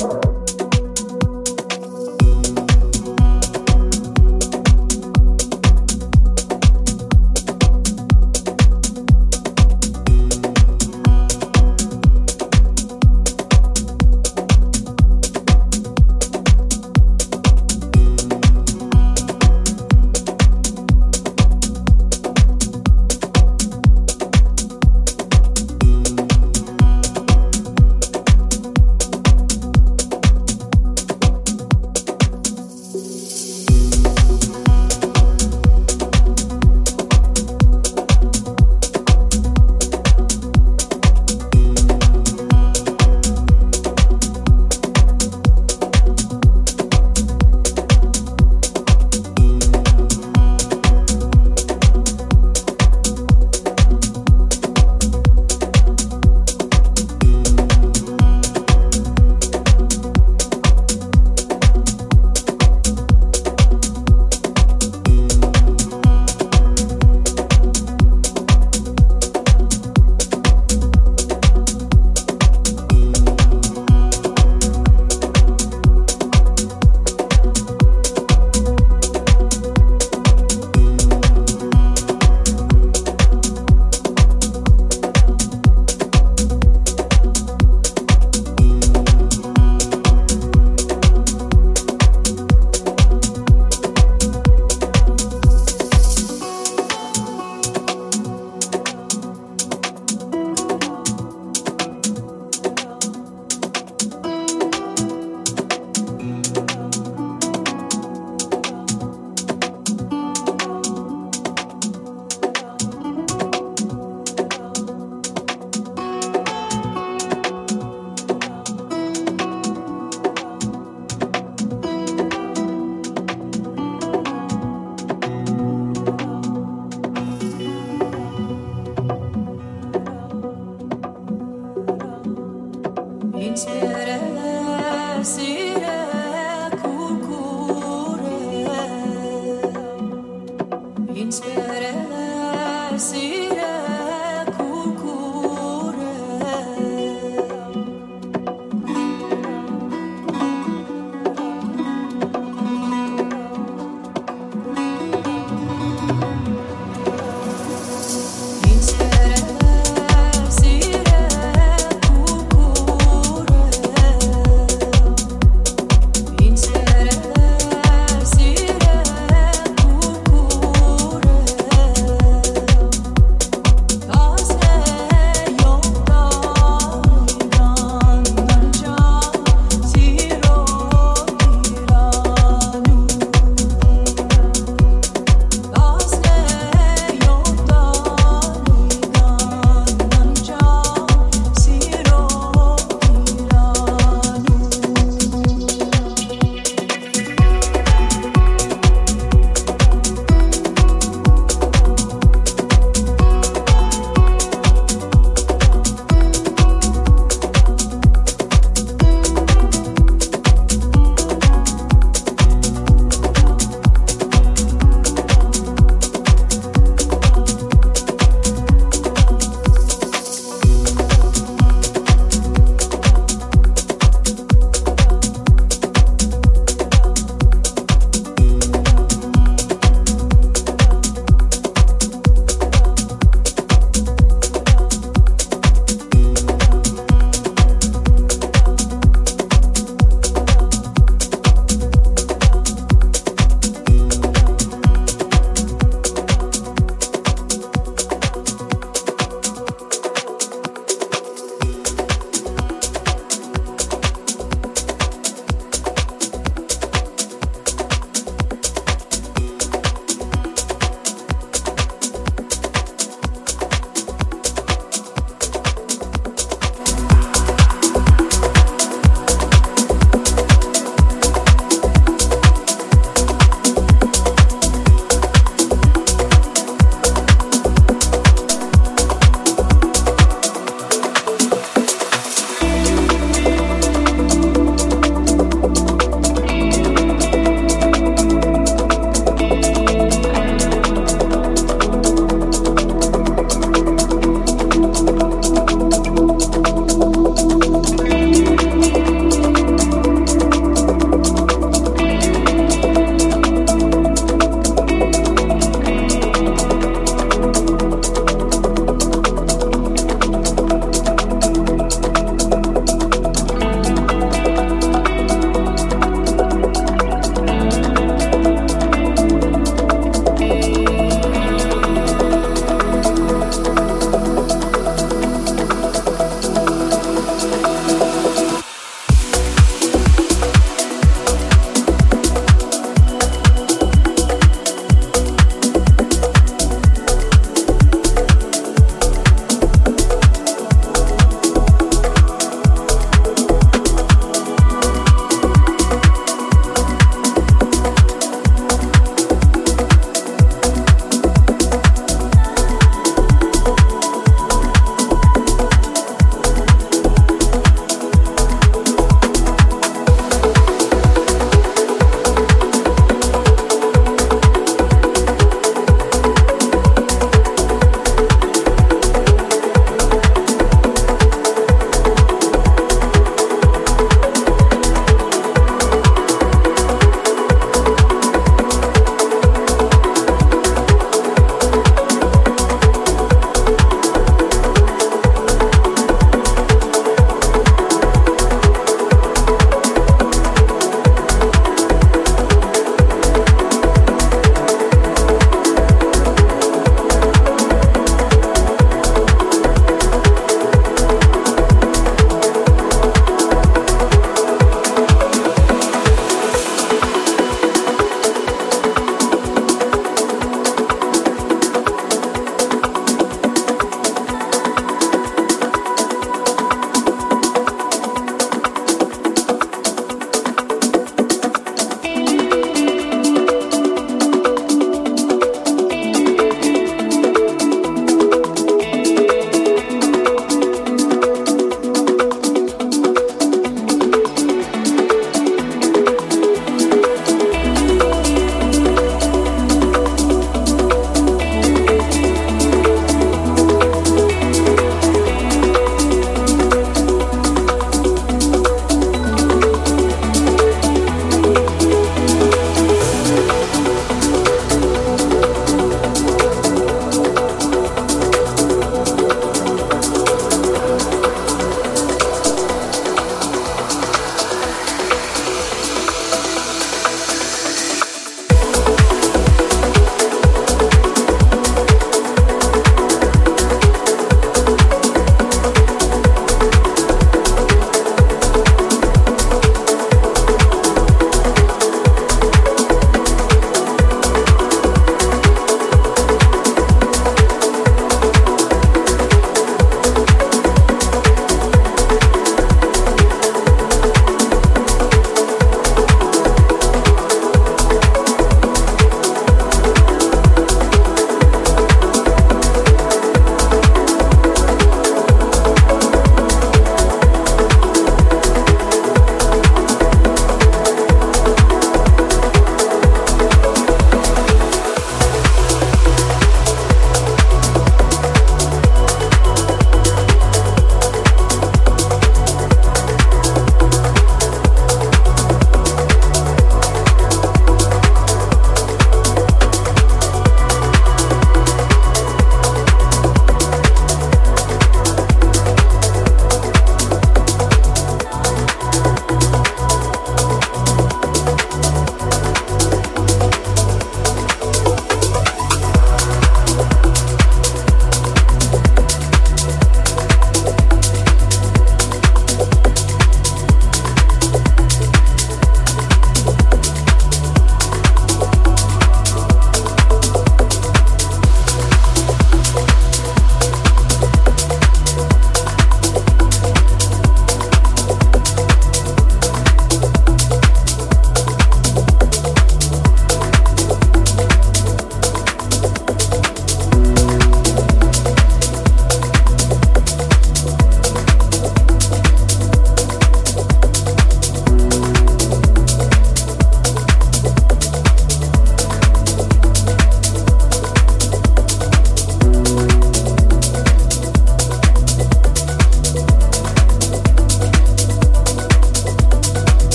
work.